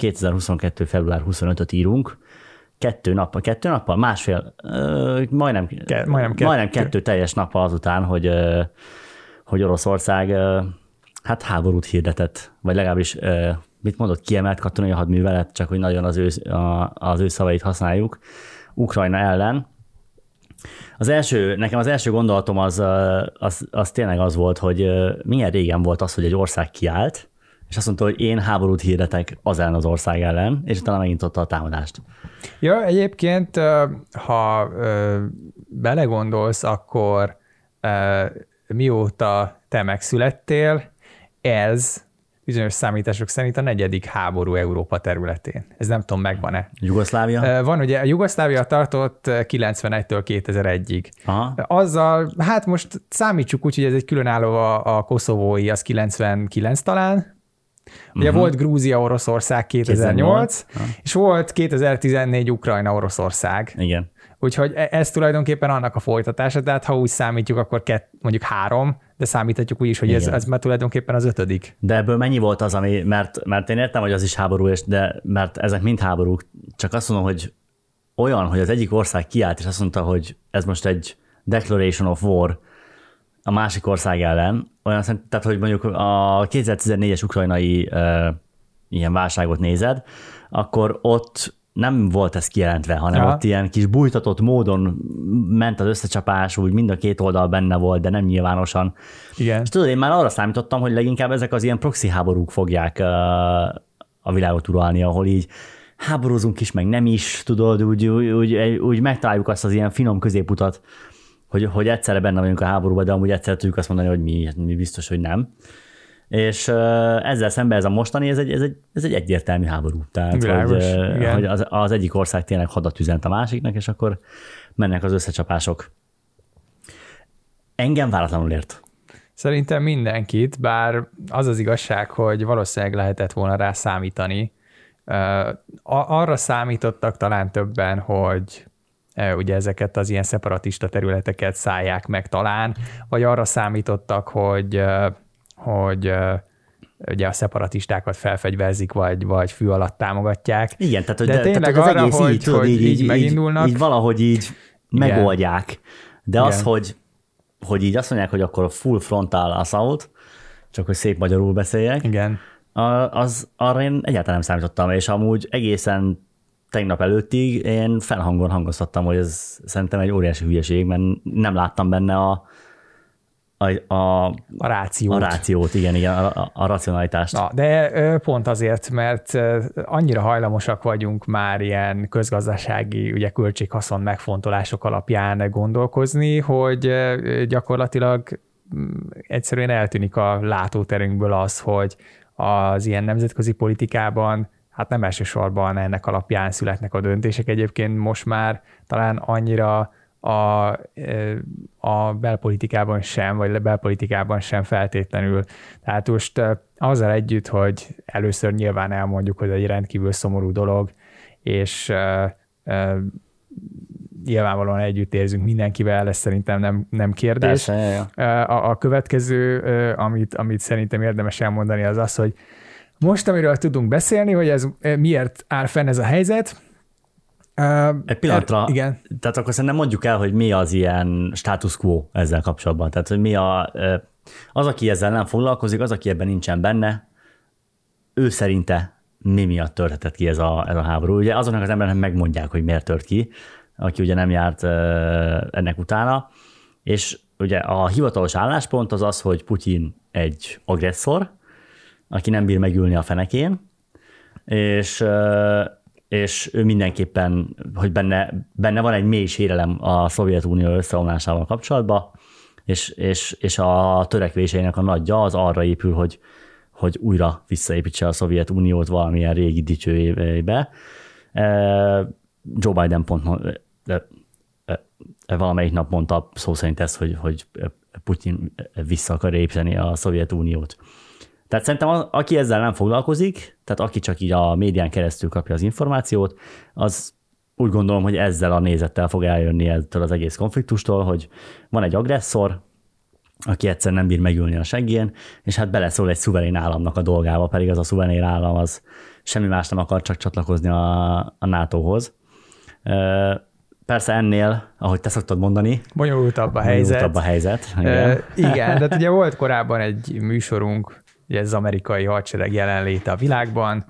2022. február 25-öt írunk, kettő nappal, kettő nappal, másfél, ö, majdnem, Ke- majdnem kettő. majdnem kettő teljes nappal azután, hogy, ö, hogy Oroszország ö, hát háborút hirdetett, vagy legalábbis ö, mit mondott, kiemelt katonai hadművelet, csak hogy nagyon az ő, a, az ő szavait használjuk, Ukrajna ellen. Az első, nekem az első gondolatom az, az, az tényleg az volt, hogy milyen régen volt az, hogy egy ország kiállt, és azt mondta, hogy én háborút hirdetek az ellen az ország ellen, és utána megint ott a támadást. Ja, egyébként, ha belegondolsz, akkor mióta te megszülettél, ez bizonyos számítások szerint a negyedik háború Európa területén. Ez nem tudom, megvan-e. Jugoszlávia? Van ugye, a Jugoszlávia tartott 91-től 2001-ig. Aha. Azzal, hát most számítsuk úgy, hogy ez egy különálló a, a koszovói, az 99 talán. Ugye uh-huh. volt Grúzia, Oroszország 2008, 2008, és volt 2014 Ukrajna, Oroszország. Igen. Úgyhogy e- ez tulajdonképpen annak a folytatása, tehát ha úgy számítjuk, akkor kett, mondjuk három, de számíthatjuk úgy is, hogy ez, ez már tulajdonképpen az ötödik. De ebből mennyi volt az, ami, mert, mert én értem, hogy az is háború, és de mert ezek mind háborúk, csak azt mondom, hogy olyan, hogy az egyik ország kiállt, és azt mondta, hogy ez most egy declaration of war a másik ország ellen, olyan szerint, tehát, hogy mondjuk a 2014-es ukrajnai uh, ilyen válságot nézed, akkor ott nem volt ez kijelentve, hanem Aha. ott ilyen kis bújtatott módon ment az összecsapás, úgy mind a két oldal benne volt, de nem nyilvánosan. Igen. És tudod, én már arra számítottam, hogy leginkább ezek az ilyen proxy háborúk fogják uh, a világot uralni, ahol így háborúzunk is, meg nem is, tudod, úgy, úgy, úgy, úgy megtaláljuk azt az ilyen finom középutat, hogy, hogy egyszerre benne vagyunk a háborúban, de amúgy egyszerre tudjuk azt mondani, hogy mi, mi biztos, hogy nem. És ezzel szemben ez a mostani, ez egy, ez egy, ez egy egyértelmű háború. Tehát, hogy, igen. hogy az, az egyik ország tényleg hadat üzent a másiknak, és akkor mennek az összecsapások. Engem váratlanul ért. Szerintem mindenkit, bár az az igazság, hogy valószínűleg lehetett volna rá számítani. Arra számítottak talán többen, hogy ugye ezeket az ilyen szeparatista területeket szállják meg talán, vagy arra számítottak, hogy, hogy ugye a szeparatistákat felfegyverzik, vagy, vagy fű alatt támogatják. Igen, tehát, hogy De de, tényleg tehát, az arra, egész hogy- így, tudod, így, így így, megindulnak. Így, így valahogy így Igen. megoldják. De az, Igen. hogy, hogy így azt mondják, hogy akkor full frontal assault, csak hogy szép magyarul beszéljek, Igen. a- az arra én egyáltalán nem számítottam, és amúgy egészen tegnap előttig én felhangon hangoztattam, hogy ez szerintem egy óriási hülyeség, mert nem láttam benne a, a, a, A rációt. a rációt, igen, igen, a, a, racionalitást. Na, de pont azért, mert annyira hajlamosak vagyunk már ilyen közgazdasági, ugye költséghaszon megfontolások alapján gondolkozni, hogy gyakorlatilag mm, egyszerűen eltűnik a látóterünkből az, hogy az ilyen nemzetközi politikában hát nem elsősorban ennek alapján születnek a döntések. Egyébként most már talán annyira a, a belpolitikában sem, vagy a belpolitikában sem feltétlenül. Tehát most azzal együtt, hogy először nyilván elmondjuk, hogy egy rendkívül szomorú dolog, és ö, ö, nyilvánvalóan együtt érzünk mindenkivel, ez szerintem nem, nem kérdés. Persze. A, a következő, amit, amit szerintem érdemes elmondani, az az, hogy most, amiről tudunk beszélni, hogy ez ö, miért áll fenn ez a helyzet, ö, Egy pillanatra, er- igen. tehát akkor szerintem mondjuk el, hogy mi az ilyen status quo ezzel kapcsolatban. Tehát, hogy mi a, ö, az, aki ezzel nem foglalkozik, az, aki ebben nincsen benne, ő szerinte mi miatt törhetett ki ez a, ez a háború. Ugye azoknak az embereknek megmondják, hogy miért tört ki, aki ugye nem járt ennek utána, és ugye a hivatalos álláspont az az, hogy Putyin egy agresszor, aki nem bír megülni a fenekén, és, és ő mindenképpen, hogy benne, benne van egy mély sérelem a Szovjetunió összeomlásával kapcsolatban, és, és, és a törekvéseinek a nagyja az arra épül, hogy, hogy újra visszaépítse a Szovjetuniót valamilyen régi dicsőjébe. Joe Biden pont valamelyik nap mondta szó szerint ezt, hogy, hogy Putyin vissza akar építeni a Szovjetuniót. Tehát szerintem aki ezzel nem foglalkozik, tehát aki csak így a médián keresztül kapja az információt, az úgy gondolom, hogy ezzel a nézettel fog eljönni ettől az egész konfliktustól, hogy van egy agresszor, aki egyszer nem bír megülni a seggén, és hát beleszól egy szuverén államnak a dolgába, pedig az a szuverén állam az semmi más nem akar, csak csatlakozni a, a NATO-hoz. Persze ennél, ahogy te szoktad mondani, bonyolultabb a helyzet. Bonyolultabb a helyzet. Igen. Igen, de ugye volt korábban egy műsorunk, ugye ez az amerikai hadsereg jelenléte a világban,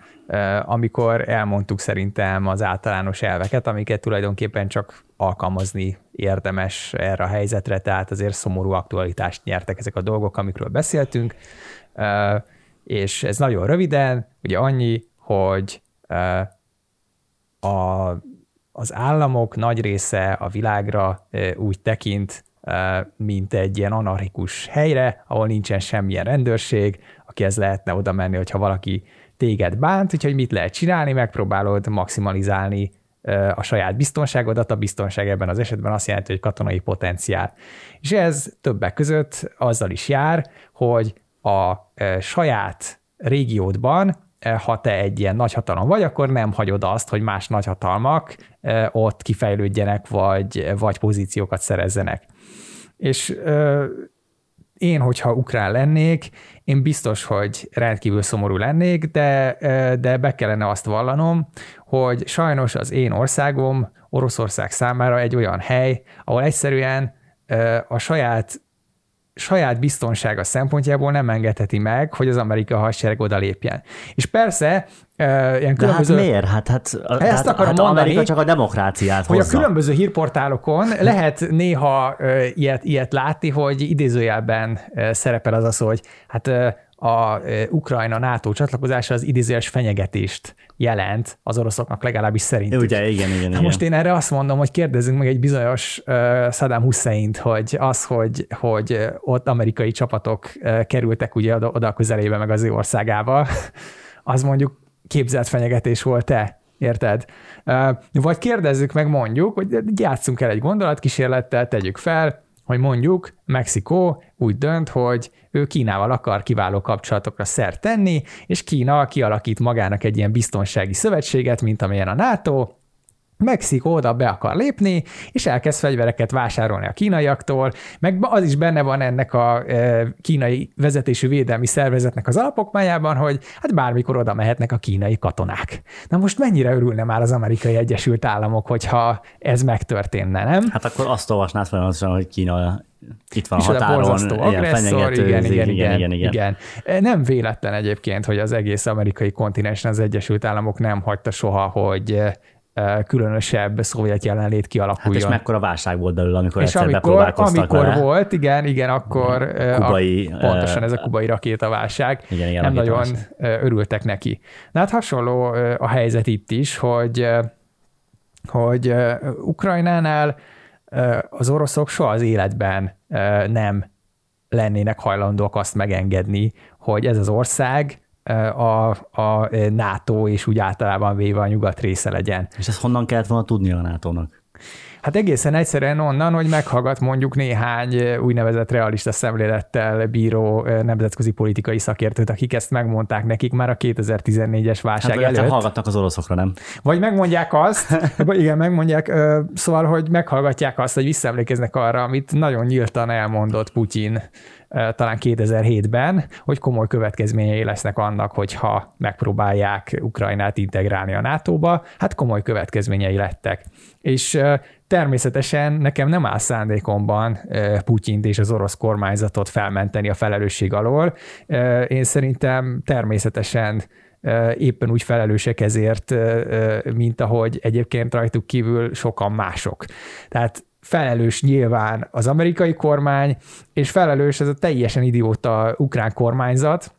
amikor elmondtuk szerintem az általános elveket, amiket tulajdonképpen csak alkalmazni érdemes erre a helyzetre, tehát azért szomorú aktualitást nyertek ezek a dolgok, amikről beszéltünk, és ez nagyon röviden, ugye annyi, hogy a, az államok nagy része a világra úgy tekint, mint egy ilyen anarchikus helyre, ahol nincsen semmilyen rendőrség, akihez lehetne oda menni, hogyha valaki téged bánt, úgyhogy mit lehet csinálni, megpróbálod maximalizálni a saját biztonságodat, a biztonság ebben az esetben azt jelenti, hogy katonai potenciál. És ez többek között azzal is jár, hogy a saját régiódban, ha te egy ilyen nagyhatalom vagy, akkor nem hagyod azt, hogy más nagyhatalmak ott kifejlődjenek, vagy, vagy pozíciókat szerezzenek. És én, hogyha ukrán lennék, én biztos, hogy rendkívül szomorú lennék, de, de be kellene azt vallanom, hogy sajnos az én országom Oroszország számára egy olyan hely, ahol egyszerűen a saját saját biztonsága szempontjából nem engedheti meg, hogy az amerikai hadsereg oda lépjen. És persze, ilyen különböző... De hát miért? Hát, hát, ezt hát, akarom hát mondani, Amerika csak a demokráciát hogy hozza. a különböző hírportálokon lehet néha ilyet, ilyet látni, hogy idézőjelben szerepel az az, hogy hát a Ukrajna NATO csatlakozása az idézőes fenyegetést jelent az oroszoknak legalábbis szerintük. Ugye, igen, igen, igen. Most én erre azt mondom, hogy kérdezzünk meg egy bizonyos uh, Saddam Hussein-t, hogy az, hogy, hogy ott amerikai csapatok uh, kerültek ugye oda, oda közelébe, meg az ő országába, az mondjuk képzelt fenyegetés volt-e? Érted? Uh, vagy kérdezzük meg mondjuk, hogy játsszunk el egy gondolatkísérlettel, tegyük fel, hogy mondjuk Mexikó úgy dönt, hogy ő Kínával akar kiváló kapcsolatokra szert tenni, és Kína kialakít magának egy ilyen biztonsági szövetséget, mint amilyen a NATO, Mexikó oda be akar lépni, és elkezd fegyvereket vásárolni a kínaiaktól, meg az is benne van ennek a e, kínai vezetésű védelmi szervezetnek az alapokmányában, hogy hát bármikor oda mehetnek a kínai katonák. Na most mennyire örülne már az amerikai Egyesült Államok, hogyha ez megtörténne, nem? Hát akkor azt olvasnád folyamatosan, hogy Kína itt van a határon, ilyen agresszor, igen, igen, igen, igen, igen, igen. Nem véletlen egyébként, hogy az egész amerikai kontinensen az Egyesült Államok nem hagyta soha, hogy különösebb szovjet jelenlét kialakuljon. Hát és mekkora válság volt belőle, amikor és egyszer amikor, amikor vele. volt, igen, igen, akkor kubai, a, pontosan ez a kubai rakétaválság, igen, igen, nem nagyon örültek neki. Na hát hasonló a helyzet itt is, hogy, hogy Ukrajnánál az oroszok soha az életben nem lennének hajlandóak azt megengedni, hogy ez az ország a, a NATO és úgy általában véve a nyugat része legyen. És ezt honnan kellett volna tudni a NATO-nak? Hát egészen egyszerűen onnan, hogy meghallgat mondjuk néhány úgynevezett realista szemlélettel bíró nemzetközi politikai szakértőt, akik ezt megmondták nekik már a 2014-es válság hát, előtt. hallgatnak az oroszokra, nem? Vagy megmondják azt, vagy igen, megmondják, szóval, hogy meghallgatják azt, hogy visszaemlékeznek arra, amit nagyon nyíltan elmondott Putyin talán 2007-ben, hogy komoly következményei lesznek annak, hogyha megpróbálják Ukrajnát integrálni a NATO-ba, hát komoly következményei lettek. És természetesen nekem nem áll szándékomban Putyint és az orosz kormányzatot felmenteni a felelősség alól. Én szerintem természetesen éppen úgy felelősek ezért, mint ahogy egyébként rajtuk kívül sokan mások. Tehát felelős nyilván az amerikai kormány, és felelős ez a teljesen idióta ukrán kormányzat,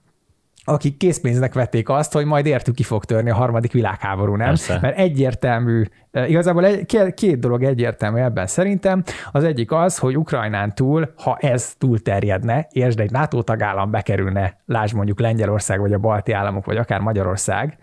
akik készpénznek vették azt, hogy majd értük ki fog törni a harmadik világháború, nem? Persze. Mert egyértelmű, igazából egy, két dolog egyértelmű ebben szerintem. Az egyik az, hogy Ukrajnán túl, ha ez túl terjedne, és egy NATO tagállam bekerülne, lásd mondjuk Lengyelország, vagy a balti államok, vagy akár Magyarország,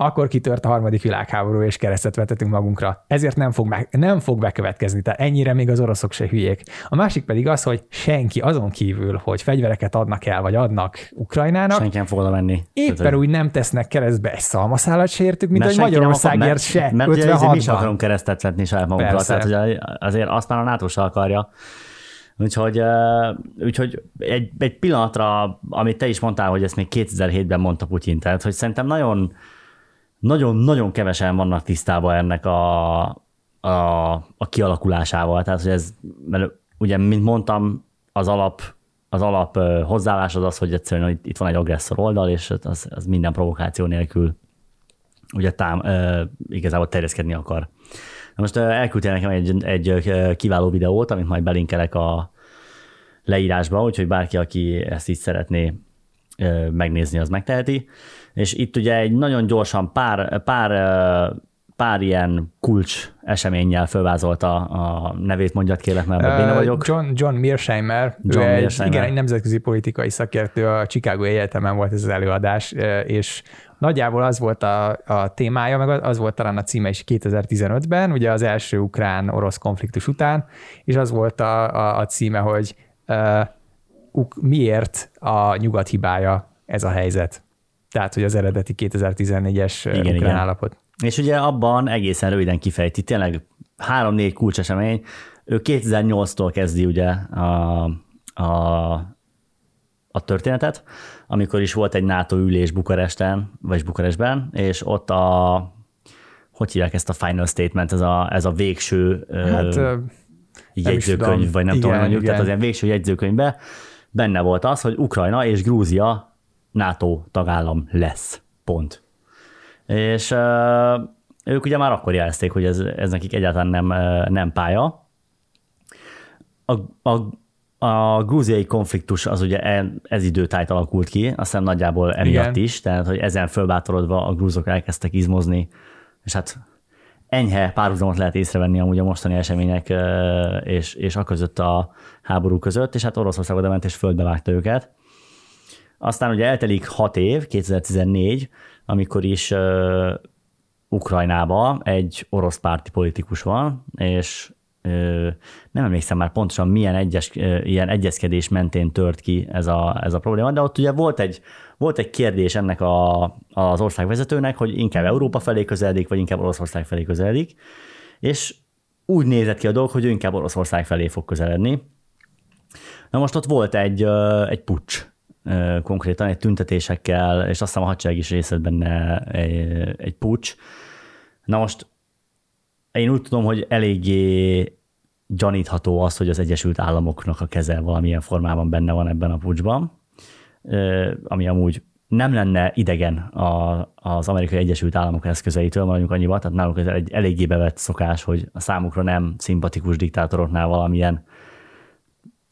akkor kitört a harmadik világháború, és keresztet vetetünk magunkra. Ezért nem fog, meg, nem fog bekövetkezni, tehát ennyire még az oroszok se hülyék. A másik pedig az, hogy senki azon kívül, hogy fegyvereket adnak el, vagy adnak Ukrajnának, senki nem fog oda menni. Éppen úgy nem tesznek keresztbe egy szalmaszálat sértük, mint hogy Magyarországért se. Mert, mert ugye mi is akarom keresztet vetni saját magunkra. Tehát, hogy azért azt már a NATO akarja, Úgyhogy, úgyhogy egy, egy pillanatra, amit te is mondtál, hogy ezt még 2007-ben mondta Putyin, tehát hogy szerintem nagyon, nagyon-nagyon kevesen vannak tisztában ennek a, a, a kialakulásával. Tehát, hogy ez, mert ugye, mint mondtam, az alap, az alap hozzáállás az az, hogy egyszerűen hogy itt van egy agresszor oldal, és az, az minden provokáció nélkül ugye tám, igazából terjeszkedni akar. Na most elküldtél nekem egy, egy kiváló videót, amit majd belinkelek a leírásba, úgyhogy bárki, aki ezt így szeretné megnézni, az megteheti. És itt ugye egy nagyon gyorsan pár, pár, pár ilyen kulcs eseménnyel fölvázolta a nevét, mondjat kérlek, mert uh, béna vagyok. John, John Mearsheimer, John ő Mearsheimer. Egy, igen, egy nemzetközi politikai szakértő, a Chicago Egyetemen volt ez az előadás, és nagyjából az volt a, a témája, meg az volt talán a címe is 2015-ben, ugye az első ukrán-orosz konfliktus után, és az volt a, a, a címe, hogy uh, miért a nyugat hibája ez a helyzet. Tehát, hogy az eredeti 2014-es igen, ukrán igen. állapot. És ugye abban egészen röviden kifejti, tényleg három-négy kulcsesemény, ő 2008-tól kezdi ugye a, a, a történetet, amikor is volt egy NATO ülés Bukaresten, vagy Bukarestben, és ott a, hogy hívják ezt a final statement, ez a, ez a végső hát, ö, jegyzőkönyv, vagy nem igen, tudom mondjuk, tehát az ilyen végső jegyzőkönyvben benne volt az, hogy Ukrajna és Grúzia NATO tagállam lesz. Pont. És ők ugye már akkor jelezték, hogy ez, ez nekik egyáltalán nem, nem pálya. A, a, a grúziai konfliktus az ugye e, ez időtájt alakult ki, aztán nagyjából emiatt Igen. is, tehát hogy ezen fölbátorodva a grúzok elkezdtek izmozni, és hát enyhe párhuzamot lehet észrevenni amúgy a mostani események és, és a között a háború között, és hát Oroszország oda ment és földbe vágta őket. Aztán ugye eltelik hat év, 2014, amikor is uh, Ukrajnába egy orosz párti politikus van, és nem emlékszem már pontosan milyen egyes, uh, ilyen egyezkedés mentén tört ki ez a, ez a probléma, de ott ugye volt egy, volt egy kérdés ennek a, az országvezetőnek, hogy inkább Európa felé közeledik, vagy inkább Oroszország felé közeledik, és úgy nézett ki a dolog, hogy ő inkább Oroszország felé fog közeledni. Na most ott volt egy, egy pucs konkrétan egy tüntetésekkel, és aztán a hadsereg is részt benne egy, egy pucs. Na most én úgy tudom, hogy eléggé gyanítható az, hogy az Egyesült Államoknak a keze valamilyen formában benne van ebben a pucsban, ami amúgy nem lenne idegen a, az amerikai Egyesült Államok eszközeitől, mondjuk annyiba, tehát náluk ez egy eléggé bevett szokás, hogy a számukra nem szimpatikus diktátoroknál valamilyen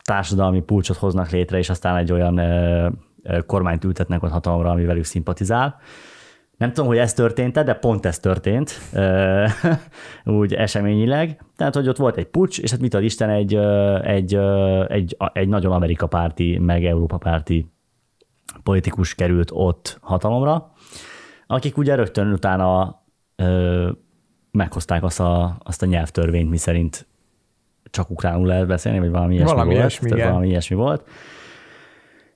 társadalmi pulcsot hoznak létre, és aztán egy olyan kormányt ültetnek ott hatalomra, ami velük szimpatizál. Nem tudom, hogy ez történt de pont ez történt, úgy eseményileg. Tehát, hogy ott volt egy pucs, és hát mit ad Isten, egy, egy, egy, egy nagyon Amerika meg Európa párti politikus került ott hatalomra, akik ugye rögtön utána meghozták azt a, azt a nyelvtörvényt, miszerint csak ukránul lehet beszélni, vagy valami ilyesmi valami volt. Ilyesmi, tehát valami ilyesmi volt.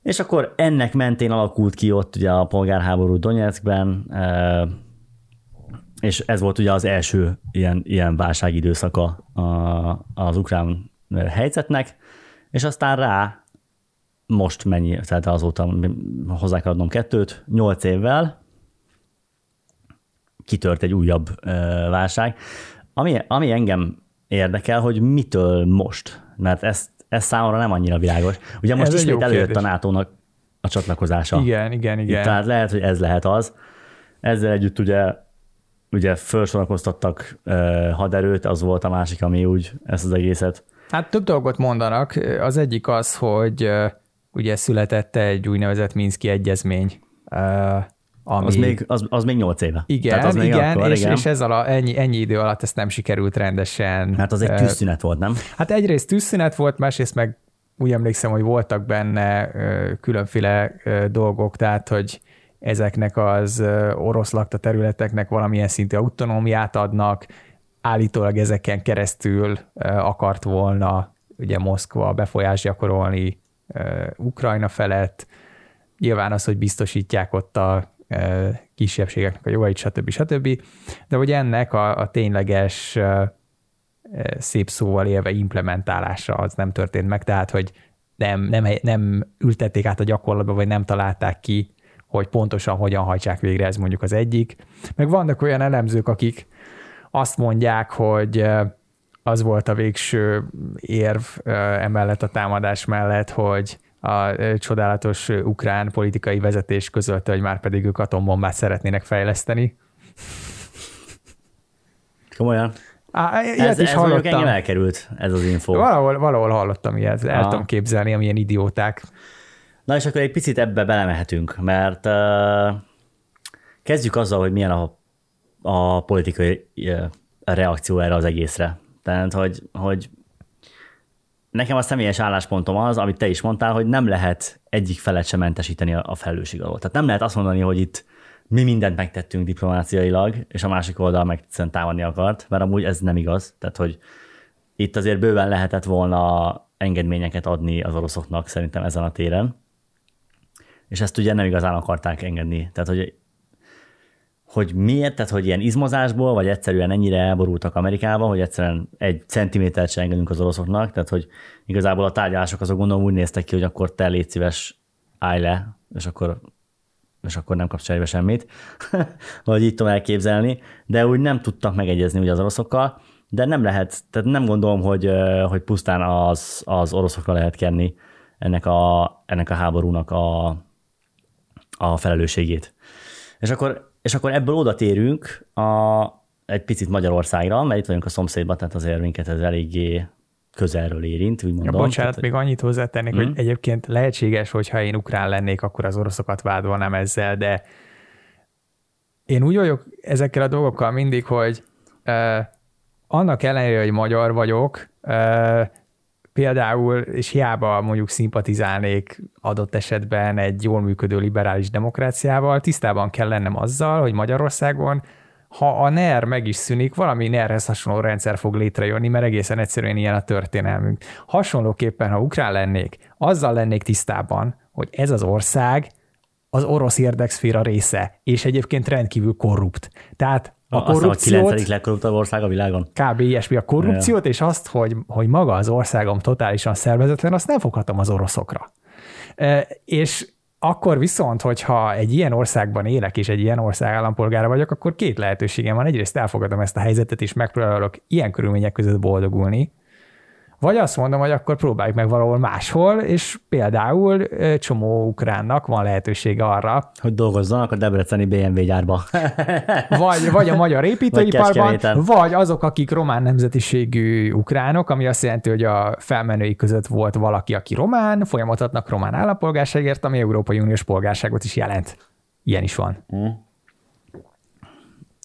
És akkor ennek mentén alakult ki ott ugye a polgárháború Donetskben, és ez volt ugye az első ilyen, ilyen válságidőszaka az ukrán helyzetnek, és aztán rá most mennyi, tehát azóta hozzá kell adnom kettőt, nyolc évvel kitört egy újabb válság, ami, ami engem érdekel, hogy mitől most, mert ezt, ez számomra nem annyira világos. Ugye most ez ismét előtt a nato a csatlakozása. Igen, igen, igen. Tehát lehet, hogy ez lehet az. Ezzel együtt ugye ugye felsorakoztattak uh, haderőt, az volt a másik, ami úgy ezt az egészet. Hát több dolgot mondanak. Az egyik az, hogy ugye született egy úgynevezett Minszki egyezmény, ami... Az, még, az, az még 8 éve. Igen, Tehát az még igen, akkor, és, igen. és ez alatt, ennyi, ennyi idő alatt ezt nem sikerült rendesen. Hát az egy tűzszünet volt, nem? Hát egyrészt tűzszünet volt, másrészt meg úgy emlékszem, hogy voltak benne különféle dolgok, tehát hogy ezeknek az orosz lakta területeknek valamilyen szintű autonómiát adnak, állítólag ezeken keresztül akart volna ugye Moszkva befolyás gyakorolni Ukrajna felett, nyilván az, hogy biztosítják ott a kisebbségeknek a jogait, stb. stb. De hogy ennek a, a tényleges szép szóval élve implementálása az nem történt meg, tehát hogy nem, nem, nem ültették át a gyakorlatba, vagy nem találták ki, hogy pontosan hogyan hajtsák végre, ez mondjuk az egyik. Meg vannak olyan elemzők, akik azt mondják, hogy az volt a végső érv emellett a támadás mellett, hogy a csodálatos ukrán politikai vezetés közölte, hogy már pedig ők atombombát szeretnének fejleszteni. Komolyan? Á, ilyet ez, is ez hallottam. engem elkerült, ez az info. Valahol, valahol hallottam ilyet, el tudom képzelni, amilyen idióták. Na és akkor egy picit ebbe belemehetünk, mert uh, kezdjük azzal, hogy milyen a, a politikai uh, reakció erre az egészre. Tehát, hogy, hogy nekem a személyes álláspontom az, amit te is mondtál, hogy nem lehet egyik felet sem mentesíteni a felelősség alól. Tehát nem lehet azt mondani, hogy itt mi mindent megtettünk diplomáciailag, és a másik oldal meg támadni akart, mert amúgy ez nem igaz. Tehát, hogy itt azért bőven lehetett volna engedményeket adni az oroszoknak szerintem ezen a téren. És ezt ugye nem igazán akarták engedni. Tehát, hogy hogy miért, tehát hogy ilyen izmozásból, vagy egyszerűen ennyire elborultak Amerikába, hogy egyszerűen egy centimétert sem engedünk az oroszoknak, tehát hogy igazából a tárgyalások azok gondolom úgy néztek ki, hogy akkor te légy szíves, állj le, és akkor, és akkor nem kapsz cserébe semmit, vagy így tudom elképzelni, de úgy nem tudtak megegyezni ugye az oroszokkal, de nem lehet, tehát nem gondolom, hogy, hogy pusztán az, az oroszokra lehet kenni ennek a, ennek a háborúnak a, a felelősségét. És akkor és akkor ebből oda térünk a, egy picit Magyarországra, mert itt vagyunk a szomszédban, tehát azért minket ez eléggé közelről érint, úgy mondom. Ja, bocsánat, tehát, még annyit hozzátennék, hmm. hogy egyébként lehetséges, hogyha én ukrán lennék, akkor az oroszokat vádolnám ezzel, de én úgy vagyok ezekkel a dolgokkal mindig, hogy uh, annak ellenére, hogy magyar vagyok, uh, például, és hiába mondjuk szimpatizálnék adott esetben egy jól működő liberális demokráciával, tisztában kell lennem azzal, hogy Magyarországon ha a NER meg is szűnik, valami NER-hez hasonló rendszer fog létrejönni, mert egészen egyszerűen ilyen a történelmünk. Hasonlóképpen, ha ukrán lennék, azzal lennék tisztában, hogy ez az ország az orosz érdekszféra része, és egyébként rendkívül korrupt. Tehát a korrupciót... a 9. legkorruptabb ország a világon. Kb. ilyesmi a korrupciót, és azt, hogy, hogy maga az országom totálisan szervezetlen, azt nem foghatom az oroszokra. E, és akkor viszont, hogyha egy ilyen országban élek, és egy ilyen ország állampolgára vagyok, akkor két lehetőségem van. Egyrészt elfogadom ezt a helyzetet, és megpróbálok ilyen körülmények között boldogulni, vagy azt mondom, hogy akkor próbáljuk meg valahol máshol, és például csomó ukránnak van lehetősége arra. Hogy dolgozzanak a Debreceni BMW gyárba. vagy, vagy a magyar építőiparban, vagy, vagy azok, akik román nemzetiségű ukránok, ami azt jelenti, hogy a felmenői között volt valaki, aki román, folyamatatnak román állampolgárságért, ami Európai Uniós polgárságot is jelent. Ilyen is van. Mm.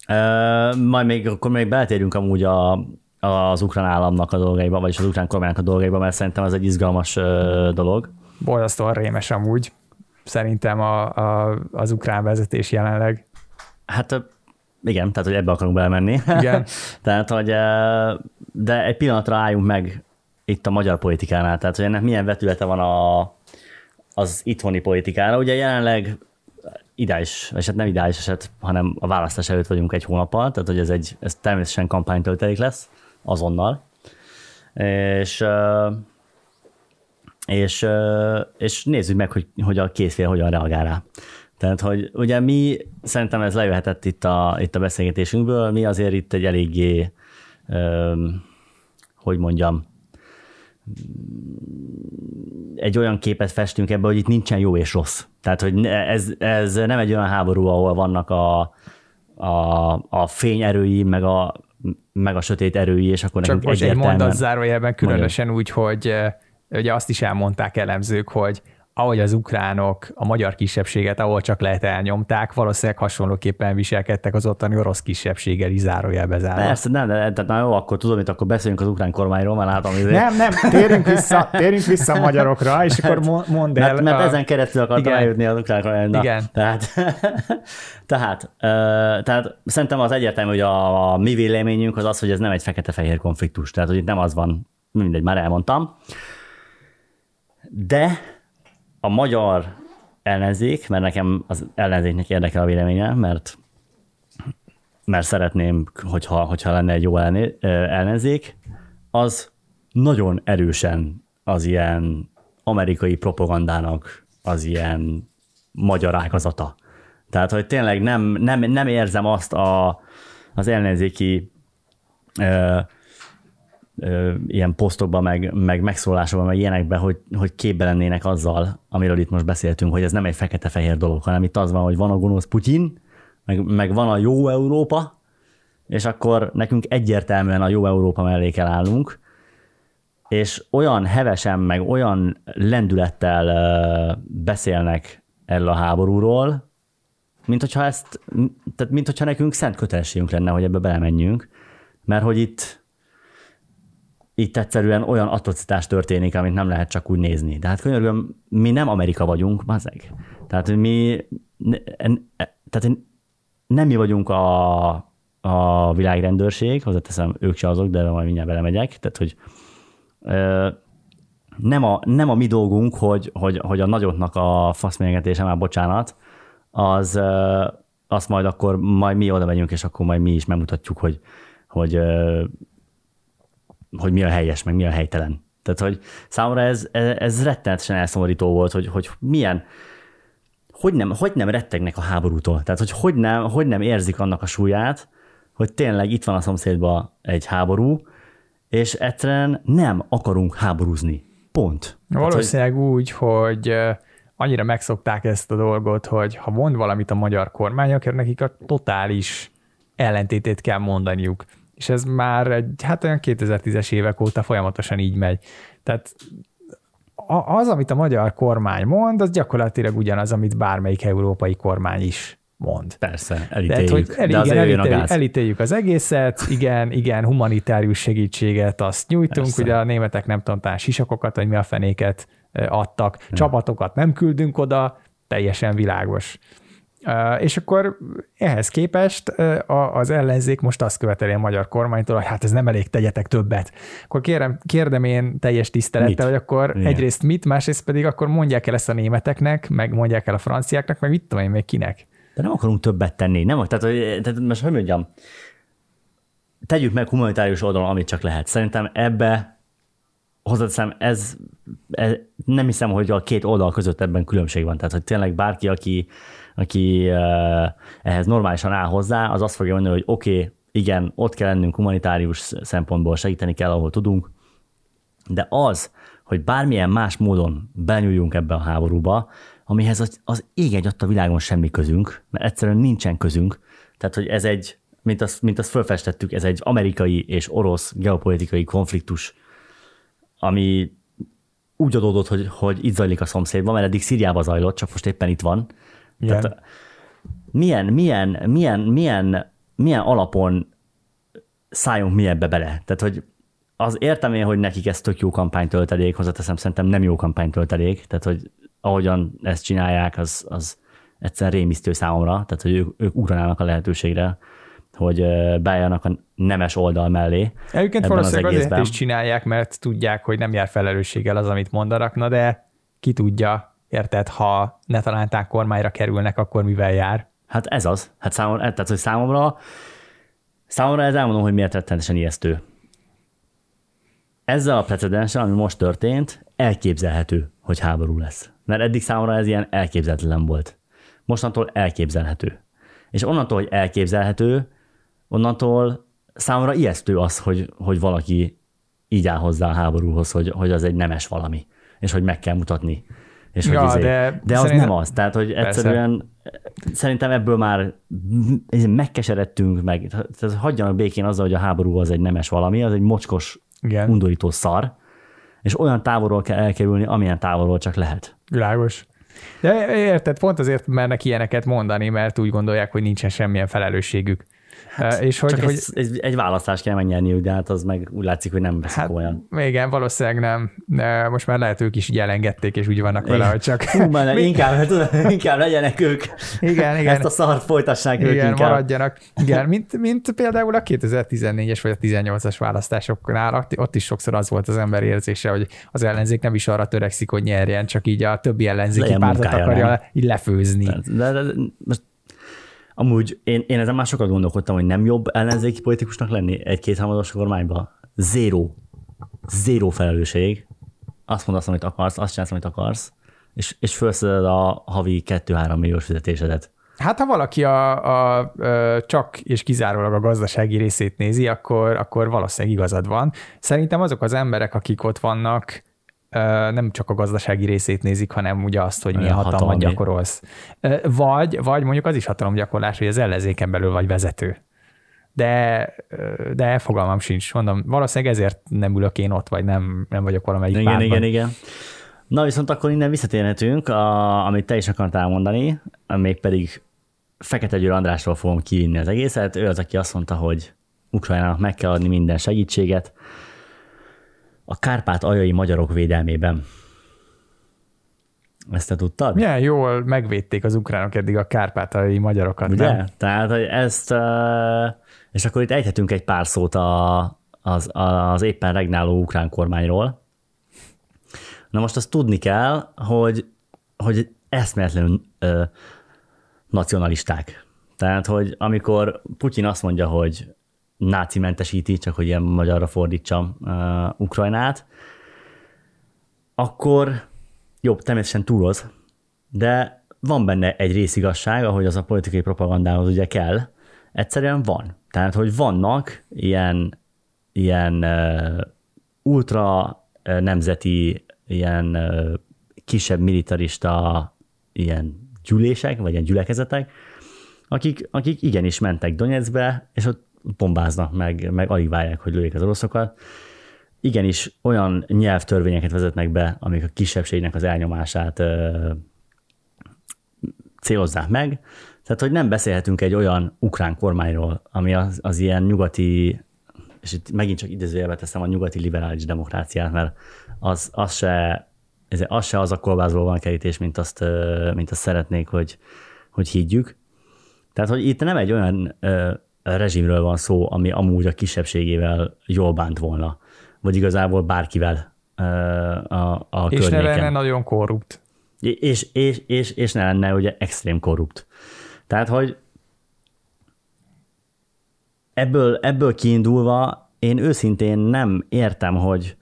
Uh, majd még akkor még beltérünk amúgy a az ukrán államnak a dolgaiba, vagyis az ukrán kormánynak a dolgaiba, mert szerintem ez egy izgalmas dolog. Borzasztóan rémes amúgy, szerintem a, a, az ukrán vezetés jelenleg. Hát igen, tehát hogy ebbe akarunk belemenni. Igen. tehát, hogy de egy pillanatra álljunk meg itt a magyar politikánál, tehát hogy ennek milyen vetülete van a, az itthoni politikára. Ugye jelenleg ideális, és hát nem ideális eset, hanem a választás előtt vagyunk egy hónappal, tehát hogy ez, egy, ez természetesen kampánytöltelék lesz azonnal. És, és, és nézzük meg, hogy, hogy a készfél hogyan reagál rá. Tehát, hogy ugye mi, szerintem ez lejöhetett itt a, itt a beszélgetésünkből, mi azért itt egy eléggé, hogy mondjam, egy olyan képet festünk ebbe, hogy itt nincsen jó és rossz. Tehát, hogy ez, ez nem egy olyan háború, ahol vannak a, a, a fényerői, meg a, meg a sötét erői, és akkor Csak most egy mondat zárójelben különösen úgy, hogy ugye azt is elmondták elemzők, hogy ahogy az ukránok a magyar kisebbséget, ahol csak lehet elnyomták, valószínűleg hasonlóképpen viselkedtek az ottani orosz kisebbséggel is zárójelbe zárva. Persze, nem, de, de, na jó, akkor tudom, hogy akkor beszéljünk az ukrán kormányról, már látom. Azért. Nem, nem, térjünk vissza, térjünk vissza a magyarokra, és akkor mondd el. Mert, mert a... ezen keresztül akartam eljutni az ukrán kormányra. Igen. Tehát, tehát, tehát szerintem az egyértelmű, hogy a, a mi véleményünk az az, hogy ez nem egy fekete-fehér konfliktus, tehát hogy itt nem az van, mindegy, már elmondtam. De a magyar ellenzék, mert nekem az ellenzéknek érdekel a véleménye, mert, mert szeretném, hogyha, hogyha lenne egy jó ellenzék, az nagyon erősen az ilyen amerikai propagandának az ilyen magyar ágazata. Tehát, hogy tényleg nem, nem, nem érzem azt a, az ellenzéki ö, ilyen posztokban, meg, meg megszólásokban, meg ilyenekben, hogy, hogy képbe lennének azzal, amiről itt most beszéltünk, hogy ez nem egy fekete-fehér dolog, hanem itt az van, hogy van a gonosz Putyin, meg, meg van a jó Európa, és akkor nekünk egyértelműen a jó Európa mellé kell állnunk, és olyan hevesen, meg olyan lendülettel beszélnek erről a háborúról, mint hogyha ezt, tehát mint hogyha nekünk szent kötelességünk lenne, hogy ebbe belemenjünk, mert hogy itt, itt egyszerűen olyan atrocitás történik, amit nem lehet csak úgy nézni. De hát könyörgöm, mi nem Amerika vagyunk, mazeg. Tehát mi, tehát nem mi vagyunk a, a világrendőrség, hozzáteszem, ők se azok, de majd mindjárt belemegyek, tehát hogy nem a, nem a mi dolgunk, hogy, hogy, hogy a nagyotnak a faszmérgetése, már bocsánat, az, azt majd akkor majd mi oda megyünk, és akkor majd mi is megmutatjuk, hogy, hogy, hogy mi a helyes, meg mi a helytelen. Tehát, hogy számomra ez, ez rettenetesen elszomorító volt, hogy, hogy milyen, hogy nem, hogy nem rettegnek a háborútól. Tehát, hogy hogy nem, hogy nem érzik annak a súlyát, hogy tényleg itt van a szomszédban egy háború, és egyszerűen nem akarunk háborúzni. Pont. Valószínűleg Tehát, hogy... úgy, hogy annyira megszokták ezt a dolgot, hogy ha mond valamit a magyar kormány, akkor nekik a totális ellentétét kell mondaniuk. És ez már egy, hát olyan 2010-es évek óta folyamatosan így megy. Tehát az, amit a magyar kormány mond, az gyakorlatilag ugyanaz, amit bármelyik európai kormány is mond. Persze, elítéljük. Tehát, hogy el, de igen, elítéljük, az elítéljük az egészet, igen, igen, humanitárius segítséget azt nyújtunk, Persze. ugye a németek nem tudom, talán sisakokat, vagy mi a fenéket adtak, ja. csapatokat nem küldünk oda, teljesen világos. És akkor ehhez képest az ellenzék most azt követeli a magyar kormánytól, hogy hát ez nem elég, tegyetek többet. Akkor kérem, kérdem én teljes tisztelettel, mit? hogy akkor Igen. egyrészt mit, másrészt pedig akkor mondják el ezt a németeknek, meg mondják el a franciáknak, meg mit tudom én még kinek. De nem akarunk többet tenni. Nem, tehát, tehát most hogy mondjam, tegyük meg humanitárius oldalon, amit csak lehet. Szerintem ebbe hozzáteszem, ez, ez, nem hiszem, hogy a két oldal között ebben különbség van. Tehát, hogy tényleg bárki, aki, aki ehhez normálisan áll hozzá, az azt fogja mondani, hogy oké, okay, igen, ott kell lennünk humanitárius szempontból, segíteni kell, ahol tudunk, de az, hogy bármilyen más módon benyúljunk ebbe a háborúba, amihez az, az ég egy a világon semmi közünk, mert egyszerűen nincsen közünk. Tehát, hogy ez egy, mint azt, mint azt felfestettük, ez egy amerikai és orosz geopolitikai konfliktus, ami úgy adódott, hogy, hogy itt zajlik a szomszédban, mert eddig Szíriában zajlott, csak most éppen itt van. Igen. Tehát milyen, milyen, milyen, milyen, milyen alapon szálljunk mi ebbe bele? Tehát, hogy az értem én, hogy nekik ez tök jó kampánytöltelék, hozzáteszem, szerintem nem jó kampánytöltelék, tehát, hogy ahogyan ezt csinálják, az, az egyszer rémisztő számomra, tehát hogy ők, ők ugranának a lehetőségre, hogy beálljanak a nemes oldal mellé. Egyébként valószínűleg az azért is csinálják, mert tudják, hogy nem jár felelősséggel az, amit mondanak, na de ki tudja, érted, ha ne találták kormányra kerülnek, akkor mivel jár? Hát ez az. Hát számomra, tehát, hogy számomra, számomra ez elmondom, hogy miért rettenetesen ijesztő. Ezzel a precedenssel, ami most történt, elképzelhető, hogy háború lesz. Mert eddig számomra ez ilyen elképzelhetetlen volt. Mostantól elképzelhető. És onnantól, hogy elképzelhető, onnantól számomra ijesztő az, hogy, hogy valaki így áll hozzá a háborúhoz, hogy, hogy az egy nemes valami, és hogy meg kell mutatni. És ja, hogy izé, de, de az nem az. Tehát, hogy egyszerűen Persze. szerintem ebből már megkeseredtünk, meg tehát hagyjanak békén azzal, hogy a háború az egy nemes valami, az egy mocskos, Igen. undorító szar, és olyan távolról kell elkerülni, amilyen távolról csak lehet. Világos. De érted, pont azért mernek ilyeneket mondani, mert úgy gondolják, hogy nincsen semmilyen felelősségük. Hát, és hogy, csak hogy, egy, egy választást kell megnyerniük, de hát az meg úgy látszik, hogy nem veszik hát, olyan. Igen, valószínűleg nem. Most már lehet ők is így elengedték, és úgy vannak vele, hogy csak... Hú, már inkább, inkább legyenek ők. Igen, igen. Ezt a szart folytassák igen, ők inkább. maradjanak. Igen, mint, mint például a 2014-es vagy a 18-as választásoknál, ott is sokszor az volt az ember érzése, hogy az ellenzék nem is arra törekszik, hogy nyerjen, csak így a többi ellenzéki pártot akarja nem? így lefőzni. De, de, de, most Amúgy én, én ezen már sokat gondolkodtam, hogy nem jobb ellenzéki politikusnak lenni egy kéthámados kormányban. Zéro. zéró felelősség, azt mondasz, amit akarsz, azt csinálsz, amit akarsz, és, és felszeded a havi 2-3 milliós fizetésedet. Hát ha valaki a, a, a, csak és kizárólag a gazdasági részét nézi, akkor, akkor valószínűleg igazad van. Szerintem azok az emberek, akik ott vannak, nem csak a gazdasági részét nézik, hanem ugye azt, hogy milyen hatalmat hatalmi. gyakorolsz. Vagy, vagy mondjuk az is hatalomgyakorlás, hogy az ellenzéken belül vagy vezető. De, de fogalmam sincs. Mondom, valószínűleg ezért nem ülök én ott, vagy nem, nem vagyok valamelyik Igen, párban. igen, igen. Na viszont akkor innen visszatérhetünk, a, amit te is akartál mondani, mégpedig Fekete Győr Andrásról fogom kivinni az egészet. Ő az, aki azt mondta, hogy Ukrajnának meg kell adni minden segítséget a kárpát-ajai magyarok védelmében. Ezt te tudtad? Milyen jól megvédték az ukránok eddig a kárpátai magyarokat, Ugye? Nem? Tehát, hogy ezt, és akkor itt ejthetünk egy pár szót a, az, az éppen regnáló ukrán kormányról. Na most azt tudni kell, hogy, hogy eszméletlenül nacionalisták. Tehát, hogy amikor Putyin azt mondja, hogy náci mentesíti, csak hogy ilyen magyarra fordítsam uh, Ukrajnát, akkor jobb, természetesen túloz, de van benne egy részigasság, ahogy az a politikai propagandához ugye kell, egyszerűen van. Tehát, hogy vannak ilyen, ilyen uh, ultra uh, nemzeti, ilyen uh, kisebb militarista ilyen gyűlések, vagy ilyen gyülekezetek, akik, akik igenis mentek Donetskbe, és ott bombáznak meg, meg alig várják, hogy lőjék az oroszokat. Igenis olyan nyelvtörvényeket vezetnek be, amik a kisebbségnek az elnyomását ö, célozzák meg. Tehát, hogy nem beszélhetünk egy olyan ukrán kormányról, ami az, az ilyen nyugati, és itt megint csak idézőjelbe teszem a nyugati liberális demokráciát, mert az, az se ez, az se az a kolbászból van kerítés, mint azt, mint azt szeretnék, hogy, hogy higgyük. Tehát, hogy itt nem egy olyan rezsimről van szó, ami amúgy a kisebbségével jól bánt volna, vagy igazából bárkivel a, a És környéken. ne lenne nagyon korrupt. És, és, és, és ne lenne ugye extrém korrupt. Tehát, hogy ebből, ebből kiindulva én őszintén nem értem, hogy,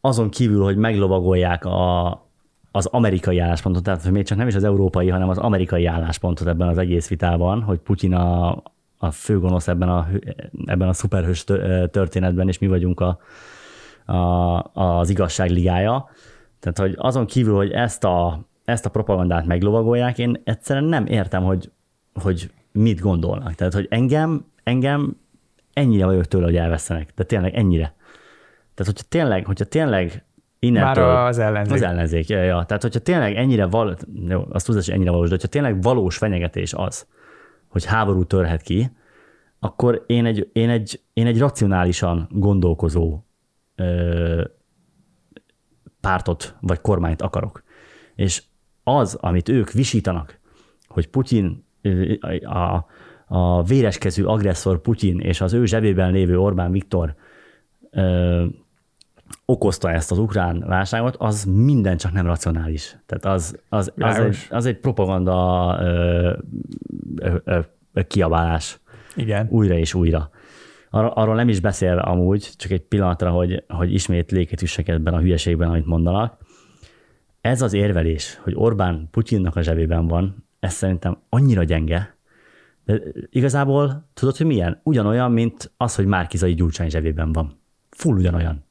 azon kívül, hogy meglovagolják a, az amerikai álláspontot, tehát még csak nem is az európai, hanem az amerikai álláspontot ebben az egész vitában, hogy Putyin a, a főgonosz ebben a, ebben a szuperhős történetben, és mi vagyunk a, a, az igazság ligája. Tehát, hogy azon kívül, hogy ezt a, ezt a propagandát meglovagolják, én egyszerűen nem értem, hogy, hogy mit gondolnak. Tehát, hogy engem, engem ennyire vagyok tőle, hogy elvesztenek. De tényleg ennyire. Tehát, hogyha tényleg, hogyha tényleg innentől... Már az ellenzék. Az ellenzék, ja, ja. Tehát, hogyha tényleg ennyire, val, jó, azt tudod, hogy ennyire valós, de hogyha tényleg valós fenyegetés az, hogy háború törhet ki, akkor én egy, én egy, én egy racionálisan gondolkozó ö, pártot vagy kormányt akarok. És az, amit ők visítanak, hogy Putyin, a, a véreskezű agresszor Putyin és az ő zsebében lévő Orbán Viktor ö, okozta ezt az ukrán válságot, az minden csak nem racionális. Tehát az, az, az, egy, az egy propaganda ö, ö, ö, kiabálás. Igen. Újra és újra. Ar- arról nem is beszélve amúgy, csak egy pillanatra, hogy, hogy ismét léket üssek ebben a hülyeségben, amit mondanak. Ez az érvelés, hogy Orbán Putyinnak a zsebében van, ez szerintem annyira gyenge, de igazából tudod, hogy milyen? Ugyanolyan, mint az, hogy Márkizai Gyurcsány zsebében van. Full ugyanolyan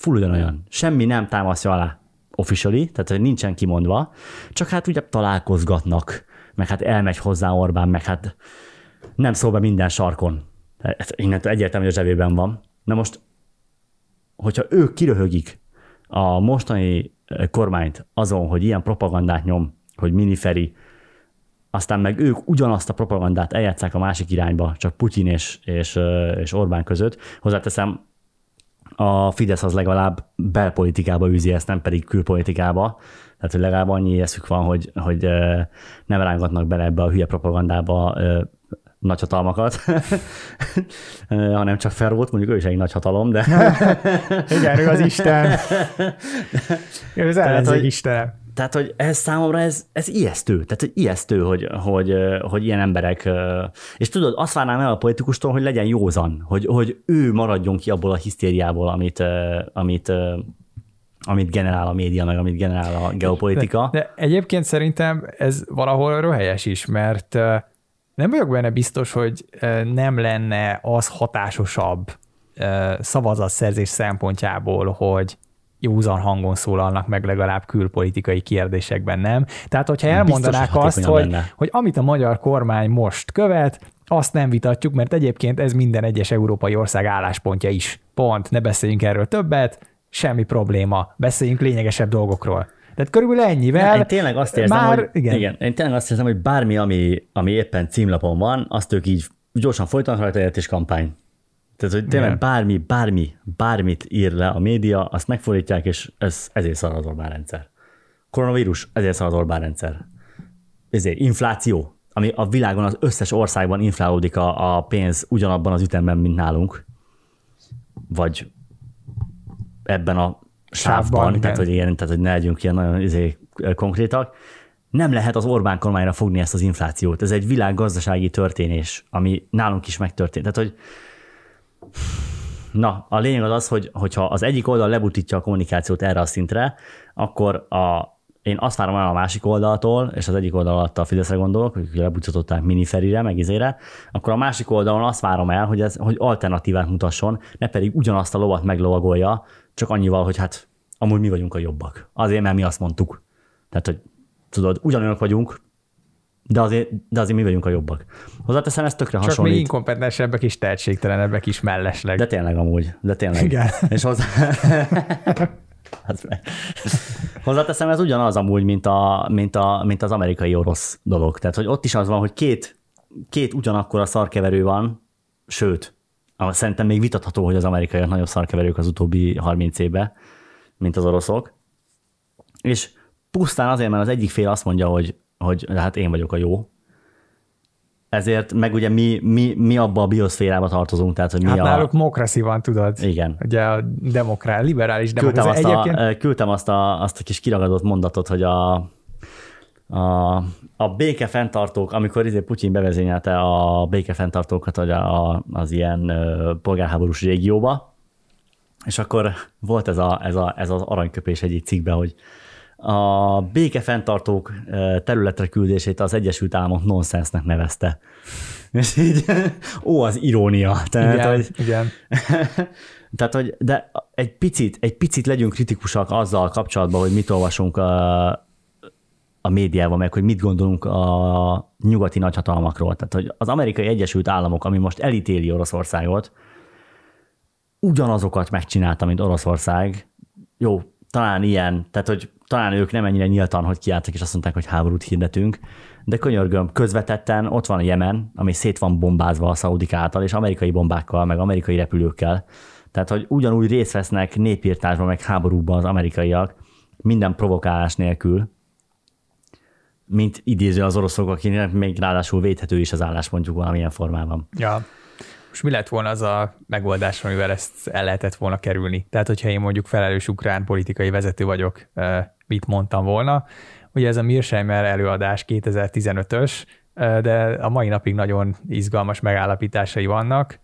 full ugyanolyan. Semmi nem támasztja alá officially, tehát nincsen kimondva, csak hát ugye találkozgatnak, meg hát elmegy hozzá Orbán, meg hát nem szól be minden sarkon. Ez innentől egyértelmű, hogy a zsebében van. Na most, hogyha ők kiröhögik a mostani kormányt azon, hogy ilyen propagandát nyom, hogy miniferi, aztán meg ők ugyanazt a propagandát eljátszák a másik irányba, csak Putyin és, és, és Orbán között. Hozzáteszem, a Fidesz az legalább belpolitikába űzi ezt, nem pedig külpolitikába. Tehát, hogy legalább annyi eszük van, hogy, hogy nem rángatnak bele ebbe a hülye propagandába nagyhatalmakat, hanem csak Fervót, mondjuk ő is egy nagy hatalom, de... Igen, ő az Isten. Ő az ellenzék Isten. Tehát, hogy ez számomra ez, ez ijesztő. Tehát, hogy ijesztő, hogy, hogy, hogy ilyen emberek, és tudod, azt várnám el a politikustól, hogy legyen józan, hogy, hogy ő maradjon ki abból a hisztériából, amit, amit, amit generál a média, meg amit generál a geopolitika. De, de egyébként szerintem ez valahol röhelyes is, mert nem vagyok benne biztos, hogy nem lenne az hatásosabb szavazatszerzés szempontjából, hogy józan hangon szólalnak meg legalább külpolitikai kérdésekben, nem? Tehát, hogyha elmondanák Biztos, azt, hogy, hogy amit a magyar kormány most követ, azt nem vitatjuk, mert egyébként ez minden egyes európai ország álláspontja is. Pont, ne beszéljünk erről többet, semmi probléma, beszéljünk lényegesebb dolgokról. Tehát körülbelül ennyivel. Én tényleg azt érzem, már, hogy, igen. igen. én tényleg azt érzem, hogy bármi, ami, ami éppen címlapon van, azt ők így gyorsan folytanak rajta és kampány. Tehát, hogy tényleg bármi, bármi, bármit ír le a média, azt megfordítják, és ez, ezért szar az Orbán rendszer. Koronavírus, ezért szar az Orbán rendszer. Ezért infláció, ami a világon az összes országban inflálódik a, a pénz ugyanabban az ütemben, mint nálunk, vagy ebben a sávban, sávban tehát, hogy ilyen, tehát, hogy ne legyünk ilyen nagyon izé, konkrétak. Nem lehet az Orbán kormányra fogni ezt az inflációt. Ez egy világgazdasági történés, ami nálunk is megtörtént. Tehát, hogy Na, a lényeg az az, hogy, hogyha az egyik oldal lebutítja a kommunikációt erre a szintre, akkor a, én azt várom el a másik oldaltól, és az egyik oldal alatt a Fideszre gondolok, hogy lebutították miniferire, meg izére, akkor a másik oldalon azt várom el, hogy, ez, hogy alternatívát mutasson, ne pedig ugyanazt a lovat meglovagolja, csak annyival, hogy hát amúgy mi vagyunk a jobbak. Azért, mert mi azt mondtuk. Tehát, hogy tudod, ugyanolyanok vagyunk, de azért, de azért mi vagyunk a jobbak. Hozzáteszem, ez tökre Csak hasonlít. Csak mi inkompetensebbek és tehetségtelenebbek is mellesleg. De tényleg amúgy, de tényleg. Igen. És hozzá... Hozzáteszem, ez ugyanaz amúgy, mint, a, mint, a, mint az amerikai orosz dolog. Tehát, hogy ott is az van, hogy két, két ugyanakkor a szarkeverő van, sőt, szerintem még vitatható, hogy az amerikaiak nagyobb szarkeverők az utóbbi 30 évben, mint az oroszok. És pusztán azért, mert az egyik fél azt mondja, hogy hogy hát én vagyok a jó. Ezért, meg ugye mi, mi, mi abba a bioszférába tartozunk, tehát hogy mi hát a... náluk mokraszi van, tudod? Igen. Ugye a demokrát, liberális. Küldtem, azt, egyébként... a, küldtem azt, a, azt a kis kiragadott mondatot, hogy a, a, a békefenntartók, amikor izé Putyin bevezényelte a békefenntartókat hogy a, az ilyen polgárháborús régióba, és akkor volt ez, a, ez, a, ez az aranyköpés egyik cikkben, hogy a békefenntartók területre küldését az Egyesült Államok nonsensnek nevezte. És így, ó, az irónia. Tehát, igen, hogy, igen. tehát, hogy, de egy picit, egy picit legyünk kritikusak azzal kapcsolatban, hogy mit olvasunk a, a médiában, meg hogy mit gondolunk a nyugati nagyhatalmakról. Tehát, hogy az amerikai Egyesült Államok, ami most elítéli Oroszországot, ugyanazokat megcsinálta, mint Oroszország. Jó, talán ilyen, tehát hogy talán ők nem ennyire nyíltan, hogy kiálltak és azt mondták, hogy háborút hirdetünk, de könyörgöm, közvetetten ott van a Jemen, ami szét van bombázva a szaudik által, és amerikai bombákkal, meg amerikai repülőkkel. Tehát, hogy ugyanúgy részt vesznek népírtásban, meg háborúban az amerikaiak, minden provokálás nélkül, mint idéző az oroszok, akinek még ráadásul védhető is az álláspontjuk valamilyen formában. Ja. Most mi lett volna az a megoldás, amivel ezt el lehetett volna kerülni? Tehát, hogyha én mondjuk felelős ukrán politikai vezető vagyok, mit mondtam volna. Ugye ez a Mirsheimer előadás 2015-ös, de a mai napig nagyon izgalmas megállapításai vannak.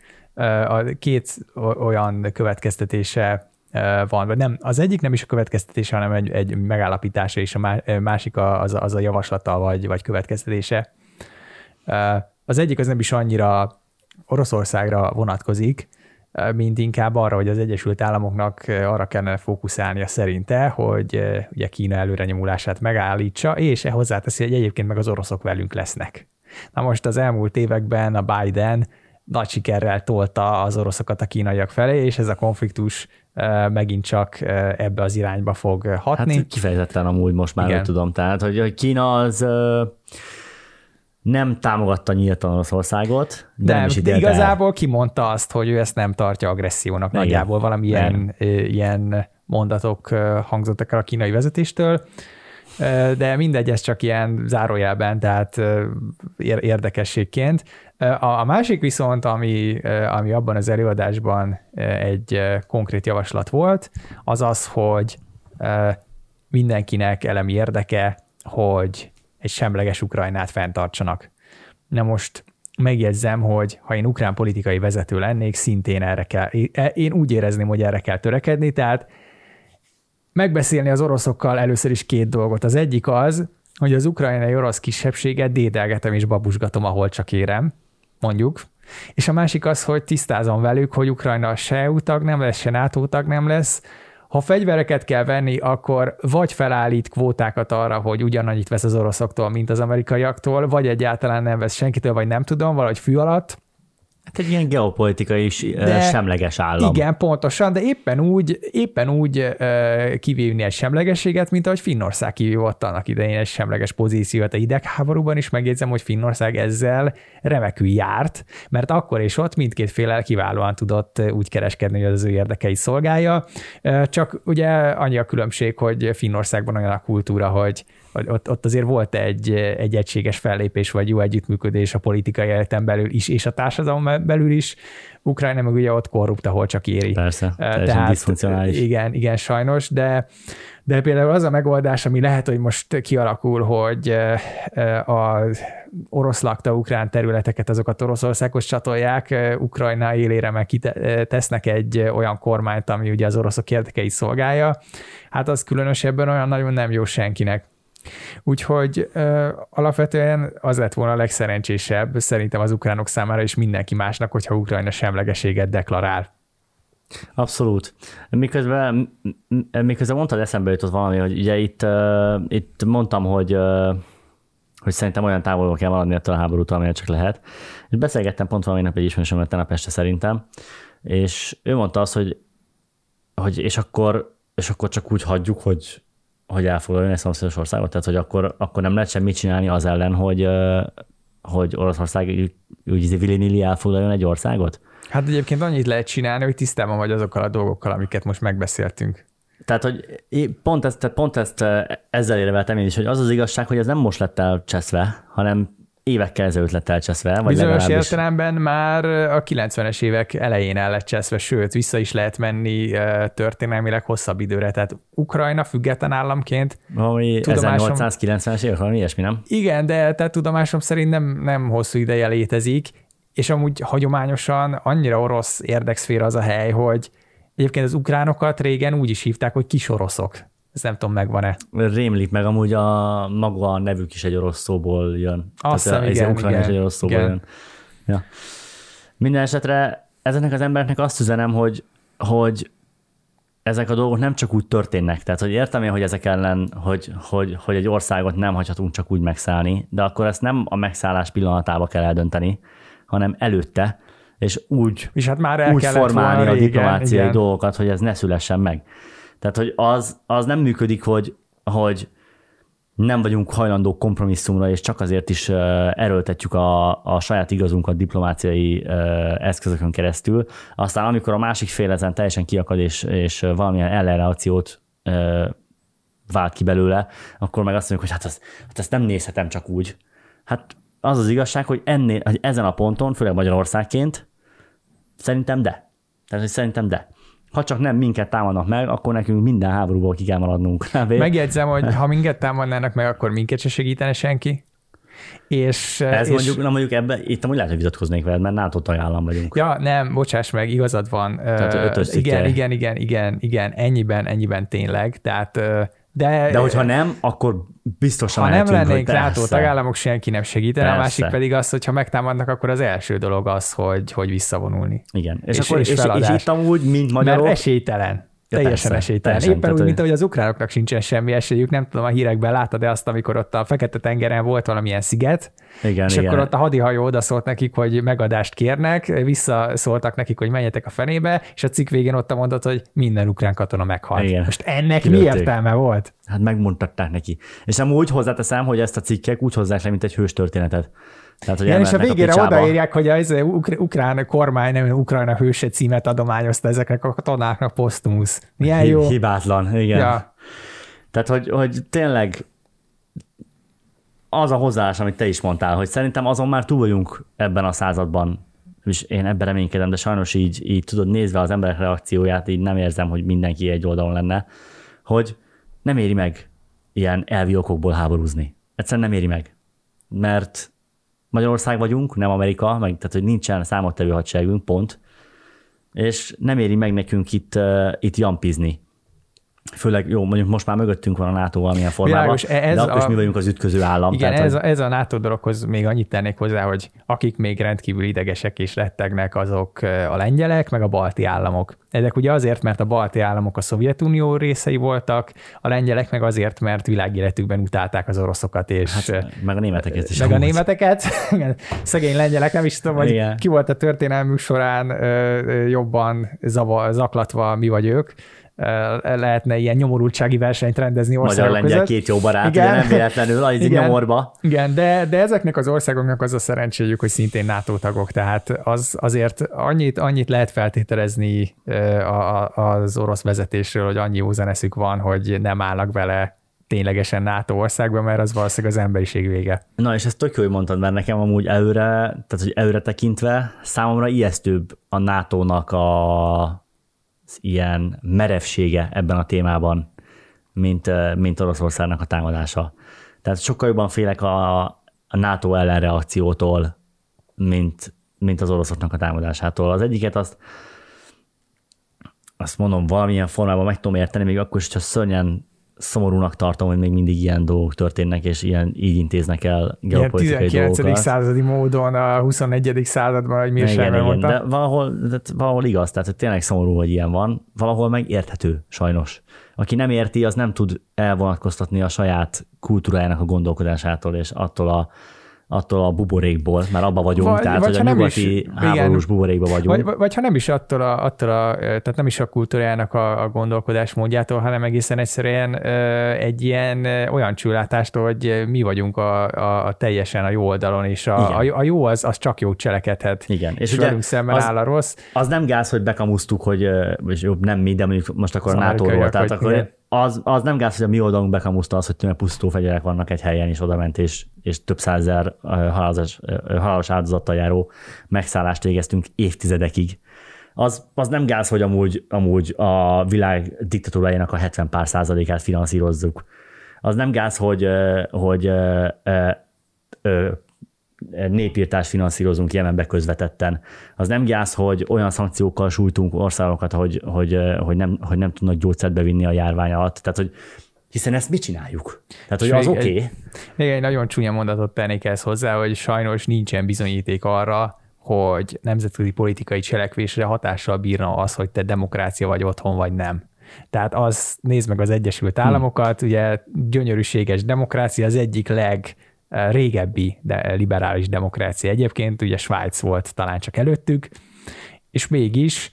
A két olyan következtetése van, vagy nem, az egyik nem is a következtetése, hanem egy, egy megállapítása, és a másik az, az a javaslata, vagy, vagy következtetése. Az egyik az nem is annyira Oroszországra vonatkozik, mint inkább arra, hogy az Egyesült Államoknak arra kellene fókuszálnia szerinte, hogy ugye Kína előrenyomulását megállítsa, és e hozzáteszi, hogy egyébként meg az oroszok velünk lesznek. Na most az elmúlt években a Biden nagy sikerrel tolta az oroszokat a kínaiak felé, és ez a konfliktus megint csak ebbe az irányba fog hatni. Hát kifejezetten amúgy most már Igen. tudom, tehát hogy Kína az nem támogatta nyíltan Oroszországot, de nem, is de igazából el. kimondta azt, hogy ő ezt nem tartja agressziónak. Igen. Nagyjából valami ilyen, ilyen mondatok hangzottak el a kínai vezetéstől, de mindegy, ez csak ilyen zárójelben, tehát érdekességként. A másik viszont, ami, ami abban az előadásban egy konkrét javaslat volt, az az, hogy mindenkinek elemi érdeke, hogy egy semleges Ukrajnát fenntartsanak. Na most megjegyzem, hogy ha én ukrán politikai vezető lennék, szintén erre kell, én úgy érezném, hogy erre kell törekedni, tehát megbeszélni az oroszokkal először is két dolgot. Az egyik az, hogy az ukrajnai orosz kisebbséget dédelgetem és babusgatom, ahol csak érem, mondjuk. És a másik az, hogy tisztázom velük, hogy Ukrajna se EU nem lesz, se NATO tag nem lesz, ha fegyvereket kell venni, akkor vagy felállít kvótákat arra, hogy ugyanannyit vesz az oroszoktól, mint az amerikaiaktól, vagy egyáltalán nem vesz senkitől, vagy nem tudom, valahogy fű alatt, Hát egy ilyen geopolitikai is de, semleges állam. Igen, pontosan, de éppen úgy, éppen úgy kivívni egy semlegességet, mint ahogy Finnország kivívott annak idején egy semleges pozíciót a idegháborúban is. Megjegyzem, hogy Finnország ezzel remekül járt, mert akkor és ott mindkét félel kiválóan tudott úgy kereskedni, hogy az ő érdekei szolgálja. Csak ugye annyi a különbség, hogy Finnországban olyan a kultúra, hogy ott, ott azért volt egy, egy egységes fellépés, vagy jó együttműködés a politikai életen belül is, és a társadalom belül is. Ukrajna meg ugye ott korrupt, ahol csak éri. Persze, Tehát, diszfunkcionális. Igen, igen, sajnos, de, de például az a megoldás, ami lehet, hogy most kialakul, hogy a orosz lakta ukrán területeket, azokat Oroszországhoz csatolják, Ukrajna élére meg tesznek egy olyan kormányt, ami ugye az oroszok érdekeit szolgálja, hát az különösebben olyan nagyon nem jó senkinek. Úgyhogy ö, alapvetően az lett volna a legszerencsésebb szerintem az ukránok számára és mindenki másnak, hogyha Ukrajna semlegeséget deklarál. Abszolút. Miközben, miközben mondtad, eszembe jutott valami, hogy ugye itt, uh, itt mondtam, hogy uh, hogy szerintem olyan távolról kell maradni ettől a háborútól, amilyen csak lehet. És beszélgettem pont valami nap egy ismerősömmel tegnap este szerintem, és ő mondta azt, hogy, hogy és akkor, és akkor csak úgy hagyjuk, hogy hogy elfoglaljon egy szomszédos országot, tehát hogy akkor, akkor nem lehet semmit csinálni az ellen, hogy, hogy Oroszország úgy, villinili elfoglaljon egy országot? Hát egyébként annyit lehet csinálni, hogy tisztában vagy azokkal a dolgokkal, amiket most megbeszéltünk. Tehát, hogy pont ezt, tehát pont ezt ezzel érveltem én is, hogy az az igazság, hogy ez nem most lett elcseszve, hanem évekkel ezelőtt lett elcseszve. Vagy Bizonyos értelemben már a 90-es évek elején el lett cseszve, sőt, vissza is lehet menni történelmileg hosszabb időre. Tehát Ukrajna független államként... Valami tudomásom... 1890-es évek, valami ilyesmi, nem? Igen, de tehát tudomásom szerint nem, nem hosszú ideje létezik, és amúgy hagyományosan annyira orosz érdekszféra az a hely, hogy egyébként az ukránokat régen úgy is hívták, hogy kisoroszok. Ez nem tudom, megvan-e. Rémlik meg, amúgy a maga a nevük is egy orosz szóból jön. Azt hiszem, igen, igen, is egy orosz szóból igen. jön. Ja. Minden esetre ezeknek az embereknek azt üzenem, hogy, hogy ezek a dolgok nem csak úgy történnek. Tehát, hogy értem én, hogy ezek ellen, hogy, hogy, hogy egy országot nem hagyhatunk csak úgy megszállni, de akkor ezt nem a megszállás pillanatába kell eldönteni, hanem előtte, és úgy, és hát már el úgy formálni a diplomáciai igen. dolgokat, hogy ez ne szülessen meg. Tehát, hogy az, az nem működik, hogy, hogy nem vagyunk hajlandók kompromisszumra, és csak azért is erőltetjük a, a saját igazunkat diplomáciai eszközökön keresztül. Aztán amikor a másik fél ezen teljesen kiakad, és, és valamilyen ellenreakciót vált ki belőle, akkor meg azt mondjuk, hogy hát, az, hát ezt nem nézhetem csak úgy. Hát az az igazság, hogy ennél, hogy ezen a ponton, főleg Magyarországként, szerintem de. Tehát, hogy szerintem de ha csak nem minket támadnak meg, akkor nekünk minden háborúból ki kell maradnunk. Megjegyzem, hogy ha minket támadnának meg, akkor minket se segítene senki. És, Ez és... mondjuk, na mondjuk ebbe, itt amúgy lehet, hogy vitatkoznék veled, mert NATO tagállam vagyunk. Ja, nem, bocsáss meg, igazad van. Tehát igen, igen, igen, igen, igen, ennyiben, ennyiben tényleg. Tehát de, de hogyha nem, akkor biztosan Ha nem lennénk NATO tagállamok, senki nem segítene, a másik pedig az, hogy ha megtámadnak, akkor az első dolog az, hogy, hogy visszavonulni. Igen. És, és, akkor, és, és, és itt amúgy, mint magyarok... Mert esélytelen. Ja, teljesen persze, esélytelen. Teljesen, Éppen úgy, mint ahogy az ukránoknak sincsen semmi esélyük, nem tudom, a hírekben láttad de azt, amikor ott a Fekete-tengeren volt valamilyen sziget, igen, és igen. akkor ott a hadihajó odaszólt nekik, hogy megadást kérnek, visszaszóltak nekik, hogy menjetek a fenébe, és a cikk végén ott mondott, hogy minden ukrán katona meghalt. Igen. Most ennek Kilőtték. mi értelme volt? Hát megmondtatták neki. És amúgy hozzáteszem, hogy ezt a cikkek úgy hozzák le, mint egy hős történetet. Tehát, hogy Igen, és a végére a odaírják, hogy az ukrán kormány nem Ukrajna hőse címet adományozta ezeknek a katonáknak posztumusz. Milyen jó. Hibátlan, igen. Ja. Tehát, hogy, hogy tényleg az a hozzáállás, amit te is mondtál, hogy szerintem azon már túl vagyunk ebben a században, és én ebben reménykedem, de sajnos így, így tudod, nézve az emberek reakcióját, így nem érzem, hogy mindenki egy oldalon lenne, hogy nem éri meg ilyen elvi okokból háborúzni. Egyszerűen nem éri meg. Mert Magyarország vagyunk, nem Amerika, meg, tehát hogy nincsen számottevő hadseregünk, pont. És nem éri meg nekünk itt, uh, itt jampizni. Főleg, jó, mondjuk most már mögöttünk van a NATO valamilyen formában, Világos, ez de akkor a... mi vagyunk az ütköző állam. Igen, tehát, ez, hogy... a, ez a NATO dologhoz még annyit tennék hozzá, hogy akik még rendkívül idegesek és rettegnek, azok a lengyelek, meg a balti államok. Ezek ugye azért, mert a balti államok a Szovjetunió részei voltak, a lengyelek meg azért, mert világéletükben utálták az oroszokat. És, hát, meg a németeket is. Meg a németeket. Szegény lengyelek, nem is tudom, hogy Igen. ki volt a történelmük során jobban zava, zaklatva mi vagy ők lehetne ilyen nyomorultsági versenyt rendezni országok Magyar lengyel két jó barát, igen. ugye nem véletlenül az igen. nyomorba. Igen, de, de ezeknek az országoknak az a szerencséjük, hogy szintén NATO tagok, tehát az, azért annyit, annyit lehet feltételezni az orosz vezetésről, hogy annyi józaneszük van, hogy nem állnak vele ténylegesen NATO országban, mert az valószínűleg az emberiség vége. Na, és ezt tök jó, hogy mondtad, mert nekem amúgy előre, tehát hogy előre tekintve számomra ijesztőbb a NATO-nak a ilyen merevsége ebben a témában, mint, mint Oroszországnak a támadása. Tehát sokkal jobban félek a, a NATO ellenreakciótól, mint, mint az oroszoknak a támadásától. Az egyiket azt, azt mondom, valamilyen formában meg tudom érteni, még akkor is, ha szörnyen szomorúnak tartom, hogy még mindig ilyen dolgok történnek, és ilyen így intéznek el geopolitikai ilyen 19. dolgokat. századi módon a 21. században, hogy mi is igen, igen, de valahol, de valahol igaz, tehát hogy tényleg szomorú, hogy ilyen van, valahol meg érthető, sajnos. Aki nem érti, az nem tud elvonatkoztatni a saját kultúrájának a gondolkodásától, és attól a attól a buborékból, mert abba vagyunk, vagy, tehát vagy hogy a nyugati is, háborús igen, buborékba vagyunk. Vagy, vagy ha nem is attól a, attól a, tehát nem is a kultúrájának a, a gondolkodásmódjától, hanem egészen egyszerűen egy ilyen olyan csúlátástól, hogy mi vagyunk a, a, a teljesen a jó oldalon, és a, a, a jó az, az csak jó cselekedhet. Igen. És, és velünk szemben az, áll a rossz. Az nem gáz, hogy bekamusztuk, hogy és jobb nem mi, de mondjuk most akkor a NATO-ról, tehát akkor igen az, az nem gáz, hogy a mi oldalunk bekamuszta az, hogy tényleg pusztító fegyverek vannak egy helyen, és oda ment, és, és több százezer halálos, halálos áldozattal járó megszállást végeztünk évtizedekig. Az, az nem gáz, hogy amúgy, amúgy a világ diktatúrájának a 70 pár százalékát finanszírozzuk. Az nem gáz, hogy, hogy népírtást finanszírozunk Jemenbe közvetetten. Az nem gyász, hogy olyan szankciókkal sújtunk országokat, hogy, hogy, hogy, nem, hogy nem tudnak gyógyszert bevinni a járvány alatt. Tehát, hogy hiszen ezt mi csináljuk? Tehát, hogy az oké. Okay. Még egy nagyon csúnya mondatot tennék ezt hozzá, hogy sajnos nincsen bizonyíték arra, hogy nemzetközi politikai cselekvésre hatással bírna az, hogy te demokrácia vagy otthon, vagy nem. Tehát az, nézd meg az Egyesült hm. Államokat, hmm. ugye gyönyörűséges demokrácia, az egyik leg régebbi de liberális demokrácia egyébként, ugye Svájc volt talán csak előttük, és mégis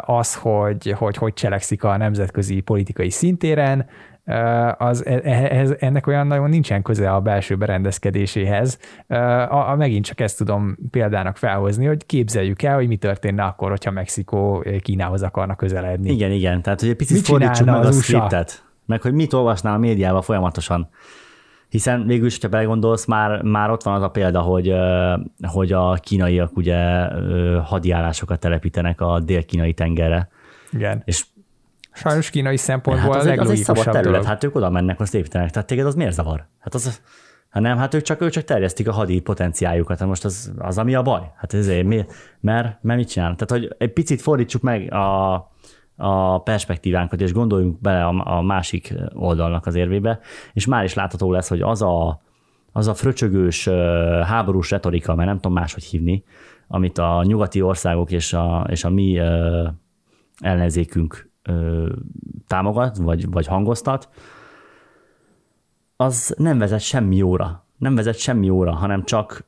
az, hogy, hogy hogy cselekszik a nemzetközi politikai szintéren, az, ehhez, ennek olyan nagyon nincsen köze a belső berendezkedéséhez. A, a, megint csak ezt tudom példának felhozni, hogy képzeljük el, hogy mi történne akkor, hogyha Mexikó Kínához akarna közeledni. Igen, igen. Tehát, hogy egy picit fordítsuk meg a scriptet, meg hogy mit olvasnál a médiában folyamatosan. Hiszen végül is, ha belegondolsz, már, már ott van az a példa, hogy, hogy a kínaiak ugye hadiállásokat telepítenek a dél-kínai tengerre. Igen. És Sajnos kínai szempontból hát az, az, az egy szabad terület, dolog. hát ők oda mennek, azt építenek, tehát téged az miért zavar? Hát az, hát nem, hát ők csak, ők csak terjesztik a hadi potenciáljukat, hát most az, az ami a baj. Hát ezért, mi, mert, mert mit csinál? Tehát, hogy egy picit fordítsuk meg a, a perspektívánkat, és gondoljunk bele a, másik oldalnak az érvébe, és már is látható lesz, hogy az a, az a fröcsögős háborús retorika, mert nem tudom máshogy hívni, amit a nyugati országok és a, és a mi ellenzékünk támogat, vagy, vagy hangoztat, az nem vezet semmi jóra. Nem vezet semmi jóra, hanem csak,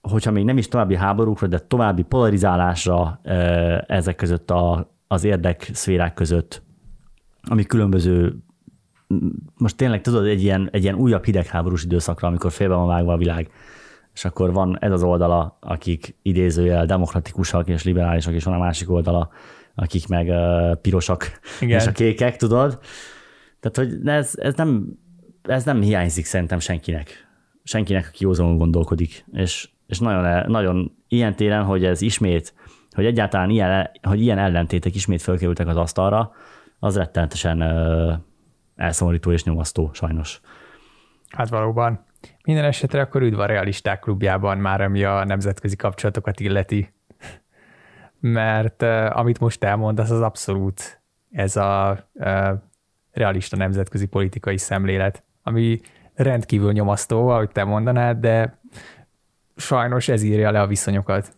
hogyha még nem is további háborúkra, de további polarizálásra ezek között a az érdek szférák között, ami különböző, most tényleg tudod, egy ilyen, egy ilyen újabb hidegháborús időszakra, amikor félbe van vágva a világ, és akkor van ez az oldala, akik idézőjel demokratikusak és liberálisak, és van a másik oldala, akik meg uh, pirosak Igen. és a kékek, tudod? Tehát, hogy ez, ez, nem, ez nem hiányzik szerintem senkinek. Senkinek, aki józanul gondolkodik. És, és nagyon, nagyon ilyen téren, hogy ez ismét hogy egyáltalán ilyen, hogy ilyen ellentétek ismét fölkerültek az asztalra, az rettenetesen elszomorító és nyomasztó, sajnos. Hát valóban. Minden esetre akkor üdv a realisták klubjában már, ami a nemzetközi kapcsolatokat illeti. Mert amit most elmondasz, az abszolút ez a realista nemzetközi politikai szemlélet, ami rendkívül nyomasztó, ahogy te mondanád, de sajnos ez írja le a viszonyokat.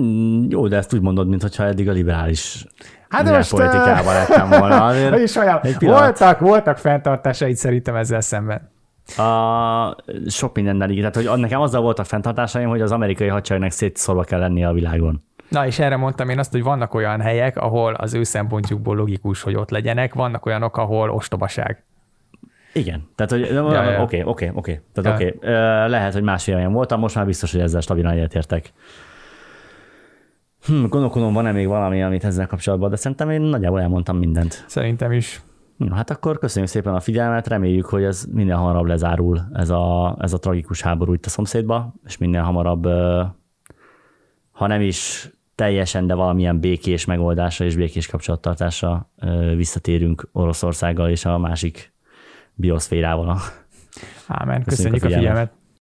Mm, jó, de ezt úgy mondod, mintha eddig a liberális Hát most politikával lettem volna. Azért is olyan, voltak, voltak fenntartásaid szerintem ezzel szemben. A, sok mindennel így. Tehát, hogy nekem azzal voltak fenntartásaim, hogy az amerikai hadseregnek szétszorva kell lennie a világon. Na, és erre mondtam én azt, hogy vannak olyan helyek, ahol az ő szempontjukból logikus, hogy ott legyenek, vannak olyanok, ahol ostobaság. Igen, tehát hogy oké, oké, oké. Tehát oké, okay. lehet, hogy más olyan voltam, most már biztos, hogy ezzel stabilan egyetértek. Hm, gondolkodom, van-e még valami, amit ezzel kapcsolatban, de szerintem én nagyjából elmondtam mindent. Szerintem is. Na, hát akkor köszönjük szépen a figyelmet, reméljük, hogy ez minél hamarabb lezárul ez a, ez a tragikus háború itt a szomszédba, és minél hamarabb, ha nem is teljesen, de valamilyen békés megoldásra és békés kapcsolattartásra visszatérünk Oroszországgal és a másik bioszférával. Ámen, köszönjük, köszönjük a figyelmet. A figyelmet.